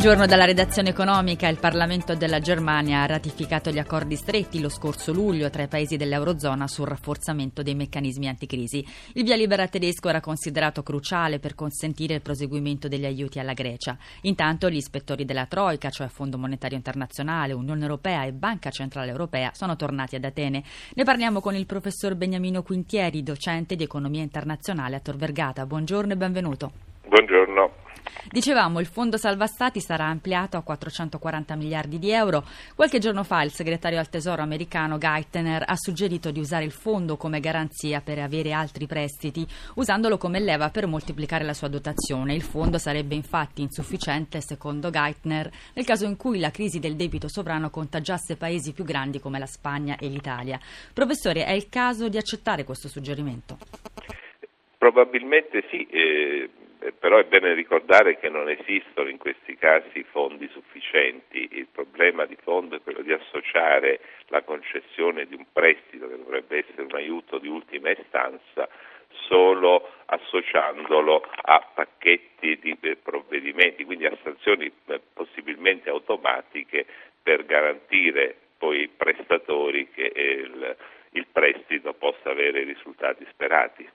Buongiorno dalla redazione economica. Il Parlamento della Germania ha ratificato gli accordi stretti lo scorso luglio tra i paesi dell'Eurozona sul rafforzamento dei meccanismi anticrisi. Il via libera tedesco era considerato cruciale per consentire il proseguimento degli aiuti alla Grecia. Intanto gli ispettori della Troica, cioè Fondo Monetario Internazionale, Unione Europea e Banca Centrale Europea, sono tornati ad Atene. Ne parliamo con il professor Beniamino Quintieri, docente di economia internazionale a Tor Vergata. Buongiorno e benvenuto. Buongiorno. Dicevamo, il fondo salva stati sarà ampliato a 440 miliardi di euro. Qualche giorno fa il segretario al Tesoro americano Geithner ha suggerito di usare il fondo come garanzia per avere altri prestiti, usandolo come leva per moltiplicare la sua dotazione. Il fondo sarebbe infatti insufficiente, secondo Geithner, nel caso in cui la crisi del debito sovrano contagiasse paesi più grandi come la Spagna e l'Italia. Professore, è il caso di accettare questo suggerimento? Probabilmente sì. Eh però è bene ricordare che non esistono in questi casi fondi sufficienti, il problema di fondo è quello di associare la concessione di un prestito che dovrebbe essere un aiuto di ultima istanza solo associandolo a pacchetti di eh, provvedimenti, quindi a sanzioni eh, possibilmente automatiche per garantire poi ai prestatori che il, il prestito possa avere i risultati sperati.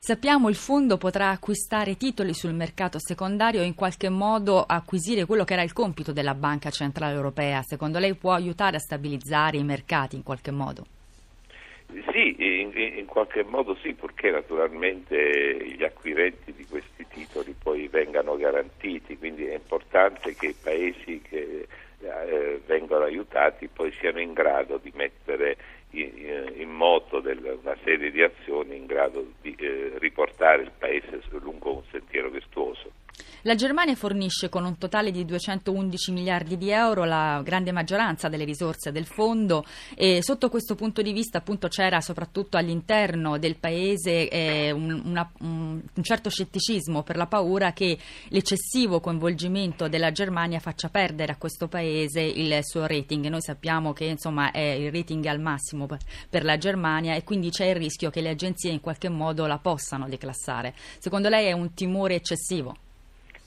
Sappiamo il fondo potrà acquistare titoli sul mercato secondario e in qualche modo acquisire quello che era il compito della Banca Centrale Europea. Secondo lei può aiutare a stabilizzare i mercati in qualche modo? Sì, in, in qualche modo sì, purché naturalmente gli acquirenti di questi titoli poi vengano garantiti, quindi è importante che i paesi che eh, vengono aiutati poi siano in grado di mettere in, in moto del, una serie di azioni in grado di eh, riportare il Paese lungo un sentiero virtuoso. La Germania fornisce con un totale di 211 miliardi di euro la grande maggioranza delle risorse del fondo e sotto questo punto di vista appunto c'era soprattutto all'interno del paese eh, un, una, un, un, certo scetticismo per la paura che l'eccessivo coinvolgimento della Germania faccia perdere a questo paese il suo rating. Noi sappiamo che insomma è il rating al massimo per, per la Germania e quindi c'è il rischio che le agenzie in qualche modo la possano declassare. Secondo lei è un timore eccessivo?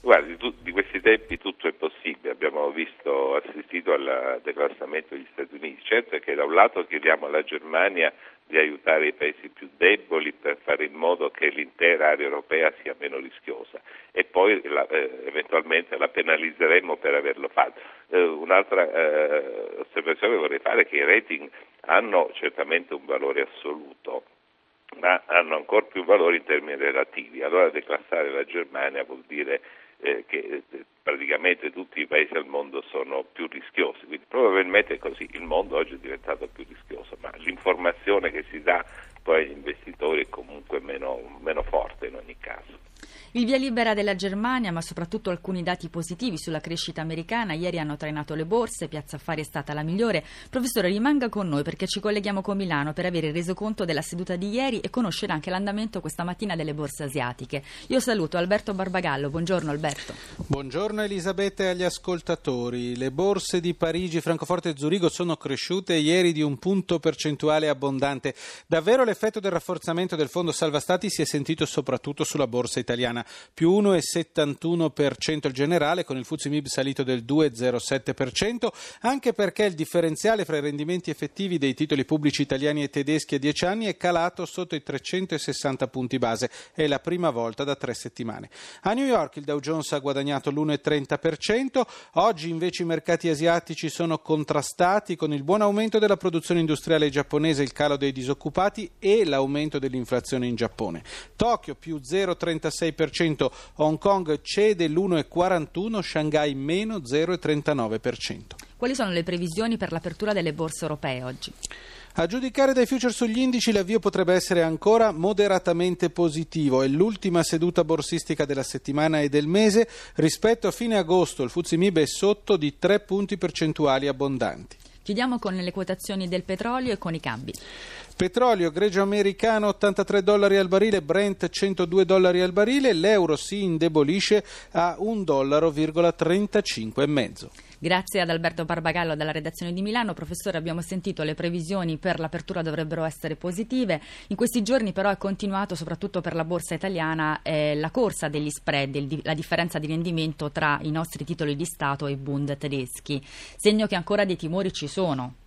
Guardi, tu, di questi tempi tutto è possibile, abbiamo visto, assistito al declassamento degli Stati Uniti. Certo è che da un lato chiediamo alla Germania di aiutare i paesi più deboli per fare in modo che l'intera area europea sia meno rischiosa e poi la, eh, eventualmente la penalizzeremo per averlo fatto. Eh, un'altra eh, osservazione che vorrei fare è che i rating hanno certamente un valore assoluto, ma hanno ancora più valore in termini relativi. Allora declassare la Germania vuol dire eh, che eh, praticamente tutti i paesi al mondo sono più rischiosi, quindi probabilmente è così, il mondo oggi è diventato più rischioso, ma l'informazione che si dà poi agli investitori comunque meno, meno forte in ogni caso. Il via libera della Germania, ma soprattutto alcuni dati positivi sulla crescita americana, ieri hanno trainato le borse, Piazza Affari è stata la migliore. Professore, rimanga con noi perché ci colleghiamo con Milano per avere reso conto della seduta di ieri e conoscere anche l'andamento questa mattina delle borse asiatiche. Io saluto Alberto Barbagallo, buongiorno Alberto. Buongiorno Elisabetta e agli ascoltatori. Le borse di Parigi, Francoforte e Zurigo sono cresciute ieri di un punto percentuale abbondante. Davvero l'effetto del rafforzamento del fondo salva stati si è sentito soprattutto sulla borsa italiana più 1,71% il generale, con il Fuzzi Mib salito del 2,07%, anche perché il differenziale fra i rendimenti effettivi dei titoli pubblici italiani e tedeschi a 10 anni è calato sotto i 360 punti base. È la prima volta da tre settimane. A New York il Dow Jones ha guadagnato l'1,30%, oggi invece i mercati asiatici sono contrastati con il buon aumento della produzione industriale giapponese, il calo dei disoccupati e l'aumento dell'inflazione in Giappone. Tokyo più 0,36%, 0,5%, Hong Kong cede l'1,41%, Shanghai meno 0,39%. Quali sono le previsioni per l'apertura delle borse europee oggi? A giudicare dai future sugli indici l'avvio potrebbe essere ancora moderatamente positivo. È l'ultima seduta borsistica della settimana e del mese. Rispetto a fine agosto il Fuzzi Mib è sotto di 3 punti percentuali abbondanti. Chiudiamo con le quotazioni del petrolio e con i cambi. Petrolio greggio americano 83 dollari al barile, Brent 102 dollari al barile, l'euro si indebolisce a 1,35 dollaro. Grazie ad Alberto Barbagallo dalla redazione di Milano. Professore, abbiamo sentito le previsioni per l'apertura dovrebbero essere positive. In questi giorni però è continuato soprattutto per la borsa italiana eh, la corsa degli spread, il, la differenza di rendimento tra i nostri titoli di Stato e i Bund tedeschi. Segno che ancora dei timori ci sono.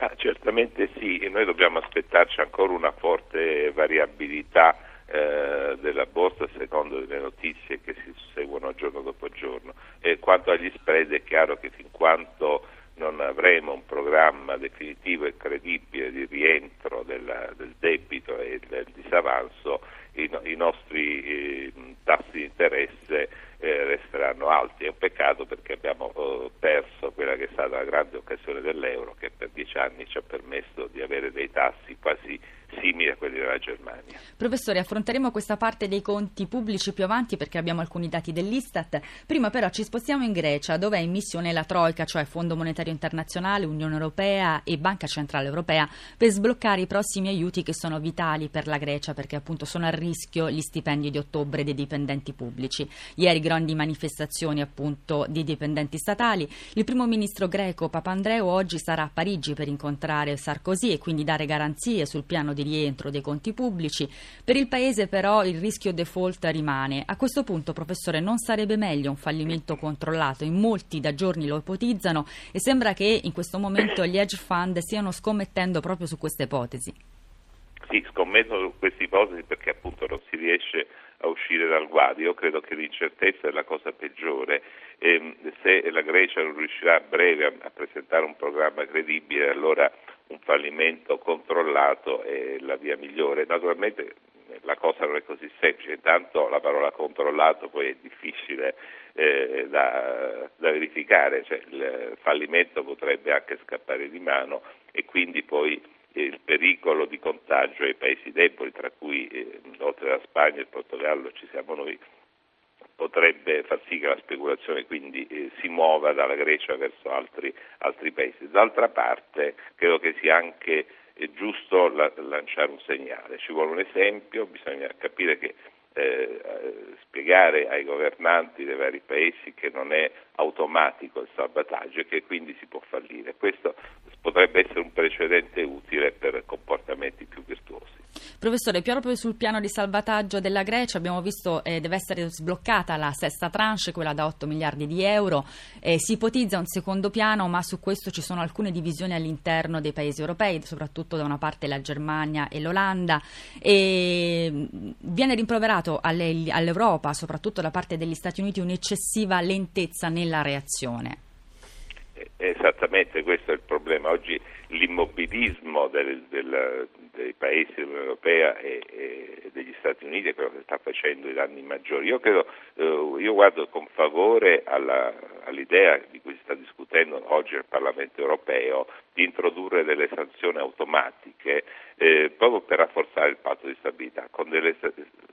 Ah, certamente sì, e noi dobbiamo aspettarci ancora una forte variabilità eh, della borsa secondo le notizie che si susseguono giorno dopo giorno. E quanto agli spread è chiaro che fin quanto non avremo un programma definitivo e credibile di rientro della, del debito e del disavanzo, i, i nostri eh, tassi di interesse eh, resteranno alti. È un peccato perché abbiamo eh, perso quella che è stata la grande occasione dell'euro che per dieci anni ci ha permesso di avere dei tassi quasi simili a quelli della Germania. Professore, affronteremo questa parte dei conti pubblici più avanti perché abbiamo alcuni dati dell'Istat. Prima però ci spostiamo in Grecia, dove è in missione la Troica, cioè Fondo Monetario Internazionale, Unione Europea e Banca Centrale Europea, per sbloccare i prossimi aiuti che sono vitali per la Grecia perché appunto sono a rischio gli stipendi di ottobre dei dipendenti pubblici. Ieri grandi manifestazioni appunto di dipendenti statali. Il primo ministro greco Papandreou oggi sarà a Parigi per incontrare Sarkozy e quindi dare garanzie sul piano di rientro dei conti pubblici. Per il Paese però il rischio default rimane. A questo punto, professore, non sarebbe meglio un fallimento controllato? In molti da giorni lo ipotizzano e sembra che in questo momento gli hedge fund stiano scommettendo proprio su questa ipotesi. Sì, scommettono su questa ipotesi perché appunto non si riesce a uscire dal guado. Io credo che l'incertezza è la cosa peggiore. E, ehm, se la Grecia non riuscirà a breve a, a presentare un programma credibile, allora un fallimento controllato è la via migliore. Naturalmente la cosa non è così semplice, intanto la parola controllato poi è difficile eh, da, da, verificare, cioè, il fallimento potrebbe anche scappare di mano e quindi poi il pericolo di contagio ai paesi deboli, tra cui eh, oltre alla Spagna e il Portogallo ci siamo noi, potrebbe far sì che la speculazione quindi eh, si muova dalla Grecia verso altri, altri, paesi. D'altra parte credo che sia anche eh, giusto la, lanciare un segnale, ci vuole un esempio, bisogna capire che eh, spiegare ai governanti dei vari paesi che non è automatico il salvataggio e che quindi si può fallire. Questo potrebbe essere un precedente utile per comportamenti più virtuosi. Professore, proprio sul piano di salvataggio della Grecia abbiamo visto che eh, deve essere sbloccata la sesta tranche, quella da 8 miliardi di euro, eh, si ipotizza un secondo piano, ma su questo ci sono alcune divisioni all'interno dei paesi europei, soprattutto da una parte la Germania e l'Olanda. E mm, viene rimproverato alle, all'Europa, soprattutto da parte degli Stati Uniti, un'eccessiva lentezza nella reazione. Esattamente questo è il problema. Oggi l'immobilismo del, del, dei paesi dell'Unione Europea e, e, degli Stati Uniti è quello che sta facendo i danni maggiori. Io, credo, eh, io guardo con favore alla, all'idea di cui si sta discutendo oggi al Parlamento Europeo di introdurre delle sanzioni automatiche eh, proprio per rafforzare il patto di stabilità, con delle,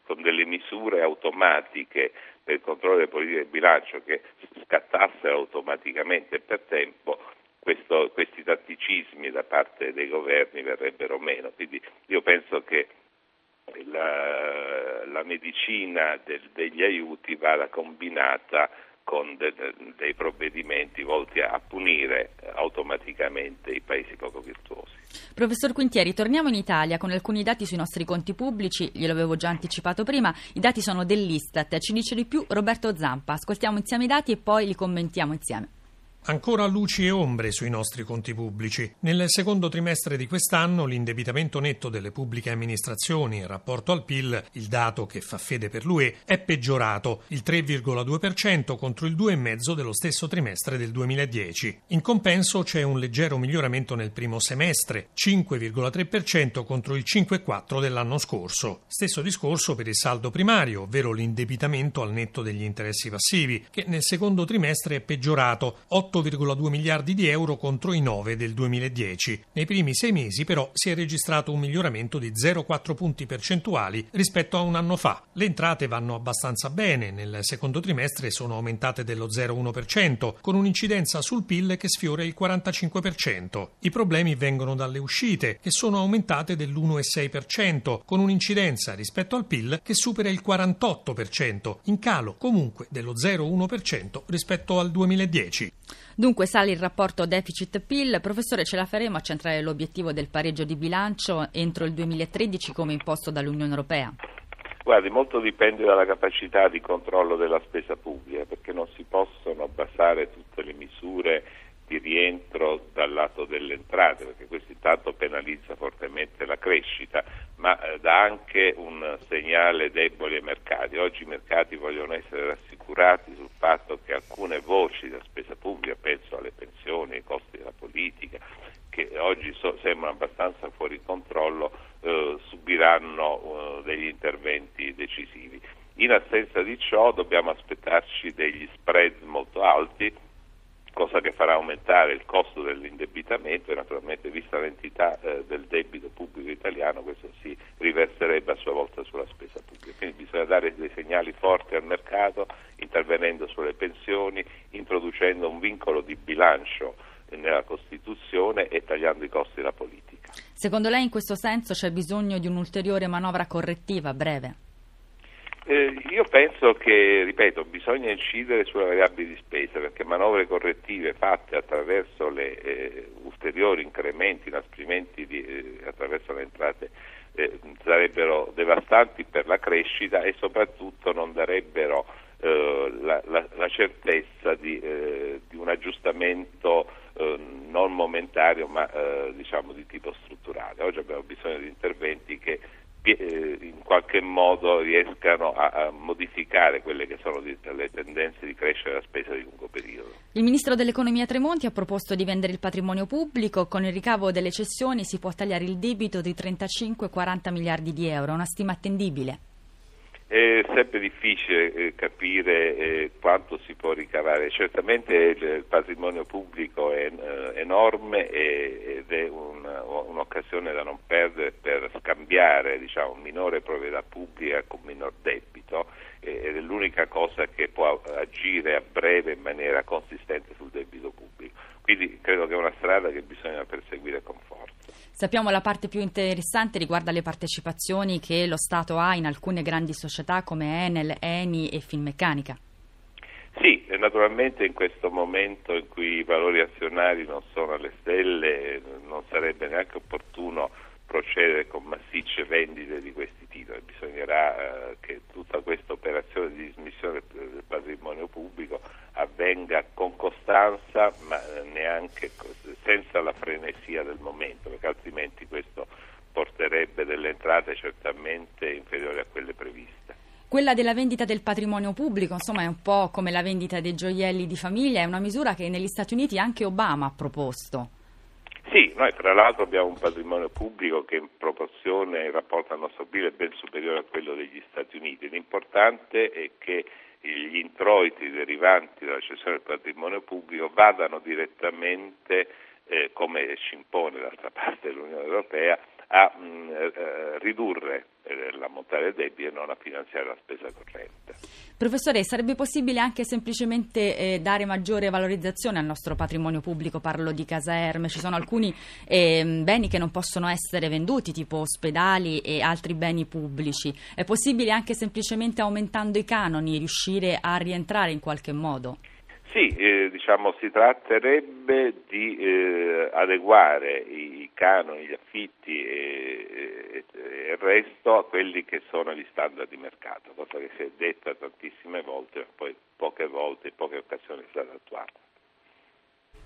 con delle misure automatiche per il controllo delle politiche di bilancio che scattassero automaticamente per tempo questo, questi tatticismi da parte dei governi verrebbero meno. Quindi io penso che la, la medicina del, degli aiuti vada combinata con de, de, dei provvedimenti volti a punire automaticamente i paesi poco virtuosi. Professor Quintieri, torniamo in Italia con alcuni dati sui nostri conti pubblici, glielo avevo già anticipato prima, i dati sono dell'Istat, ci dice di più Roberto Zampa, ascoltiamo insieme i dati e poi li commentiamo insieme. Ancora luci e ombre sui nostri conti pubblici. Nel secondo trimestre di quest'anno l'indebitamento netto delle pubbliche amministrazioni in rapporto al PIL, il dato che fa fede per l'UE, è peggiorato, il 3,2% contro il 2,5% dello stesso trimestre del 2010. In compenso c'è un leggero miglioramento nel primo semestre, 5,3% contro il 5,4% dell'anno scorso. Stesso discorso per il saldo primario, ovvero l'indebitamento al netto degli interessi passivi, che nel secondo trimestre è peggiorato, 8 8,2 miliardi di euro contro i 9 del 2010. Nei primi sei mesi però si è registrato un miglioramento di 0,4 punti percentuali rispetto a un anno fa. Le entrate vanno abbastanza bene, nel secondo trimestre sono aumentate dello 0,1%, con un'incidenza sul PIL che sfiora il 45%. I problemi vengono dalle uscite, che sono aumentate dell'1,6%, con un'incidenza rispetto al PIL che supera il 48%, in calo comunque dello 0,1% rispetto al 2010. Dunque sale il rapporto deficit-PIL. Professore, ce la faremo a centrare l'obiettivo del pareggio di bilancio entro il 2013 come imposto dall'Unione Europea? Guardi, molto dipende dalla capacità di controllo della spesa pubblica, perché non si possono basare tutte le misure di rientro dal lato delle entrate, perché questo intanto penalizza fortemente la crescita, ma eh, dà anche un segnale debole ai mercati. Oggi i mercati vogliono essere rassicurati sul fatto che alcune voci della spesa pubblica, penso alle pensioni, ai costi della politica, che oggi so, sembrano abbastanza fuori controllo, eh, subiranno eh, degli interventi decisivi. In assenza di ciò dobbiamo aspettarci degli spread molto alti cosa che farà aumentare il costo dell'indebitamento e naturalmente vista l'entità eh, del debito pubblico italiano questo si riverserebbe a sua volta sulla spesa pubblica. Quindi bisogna dare dei segnali forti al mercato intervenendo sulle pensioni, introducendo un vincolo di bilancio nella Costituzione e tagliando i costi della politica. Secondo lei in questo senso c'è bisogno di un'ulteriore manovra correttiva a breve? Eh, io penso che, ripeto, bisogna incidere sulle variabili di spesa perché manovre correttive fatte attraverso le eh, ulteriori incrementi, inasprimenti di, eh, attraverso le entrate eh, sarebbero devastanti per la crescita e soprattutto non darebbero eh, la, la, la, certezza di, eh, di un aggiustamento non momentario ma diciamo di tipo strutturale. Oggi abbiamo bisogno di interventi che eh, qualche modo riescano a, a, modificare quelle che sono le tendenze di crescita della spesa di lungo periodo. Il Ministro dell'Economia Tremonti ha proposto di vendere il patrimonio pubblico, con il ricavo delle cessioni si può tagliare il debito di 35-40 miliardi di euro, una stima attendibile. È sempre difficile eh, capire eh, quanto si può ricavare, certamente il, patrimonio pubblico è eh, enorme ed è un, un'occasione da non perdere per scambiare diciamo, minore proprietà pubblica con minor debito ed è l'unica cosa che può agire a breve in maniera consistente sul debito pubblico. Quindi credo che è una strada che bisogna perseguire con forza. Sappiamo la parte più interessante riguarda le partecipazioni che lo Stato ha in alcune grandi società come Enel, Eni e Finmeccanica. Sì, naturalmente in questo momento in cui i valori azionari non sono alle stelle non sarebbe neanche opportuno procedere con massicce vendite di questi titoli, bisognerà eh, che tutta questa operazione di dismissione del patrimonio pubblico avvenga con costanza ma neanche senza la frenesia del momento, perché altrimenti questo porterebbe delle entrate certamente inferiori a quelle previste. Quella della vendita del patrimonio pubblico, insomma, è un po' come la vendita dei gioielli di famiglia, è una misura che negli Stati Uniti anche Obama ha proposto. Noi tra l'altro abbiamo un patrimonio pubblico che in proporzione in rapporto al nostro PIL è ben superiore a quello degli Stati Uniti. L'importante è che gli introiti derivanti dalla cessione del patrimonio pubblico vadano direttamente, eh, come ci impone d'altra parte l'Unione Europea, a mm, eh, ridurre eh, l'ammontare del debito e non a finanziare la spesa corrente. Professore, sarebbe possibile anche semplicemente eh, dare maggiore valorizzazione al nostro patrimonio pubblico? Parlo di caserme, ci sono alcuni eh, beni che non possono essere venduti, tipo ospedali e altri beni pubblici. È possibile anche semplicemente aumentando i canoni riuscire a rientrare in qualche modo? Eh, diciamo, si tratterebbe di eh, adeguare i canoni, gli affitti e, e, e, il resto a quelli che sono gli standard di mercato, cosa che si è detta tantissime volte, ma poi poche volte, in poche occasioni è stata attuata.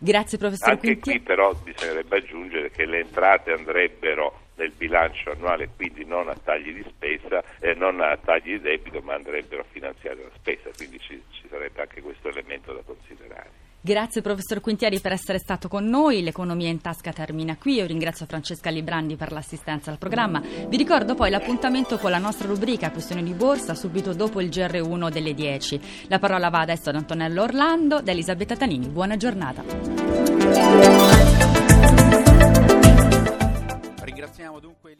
Grazie professore Anche Quinti. qui però bisognerebbe aggiungere che le entrate andrebbero nel bilancio annuale, quindi non a tagli di spesa, eh, non a tagli di debito, ma andrebbero a finanziare la spesa, quindi ci, ci sarebbe anche questo elemento da considerare. Grazie professor Quintieri per essere stato con noi, l'economia in tasca termina qui, io ringrazio Francesca Librandi per l'assistenza al programma, vi ricordo poi l'appuntamento con la nostra rubrica Questioni di Borsa subito dopo il GR1 delle 10. La parola va adesso ad Antonello Orlando, da Elisabetta Tanini, buona giornata. Ringraziamo dunque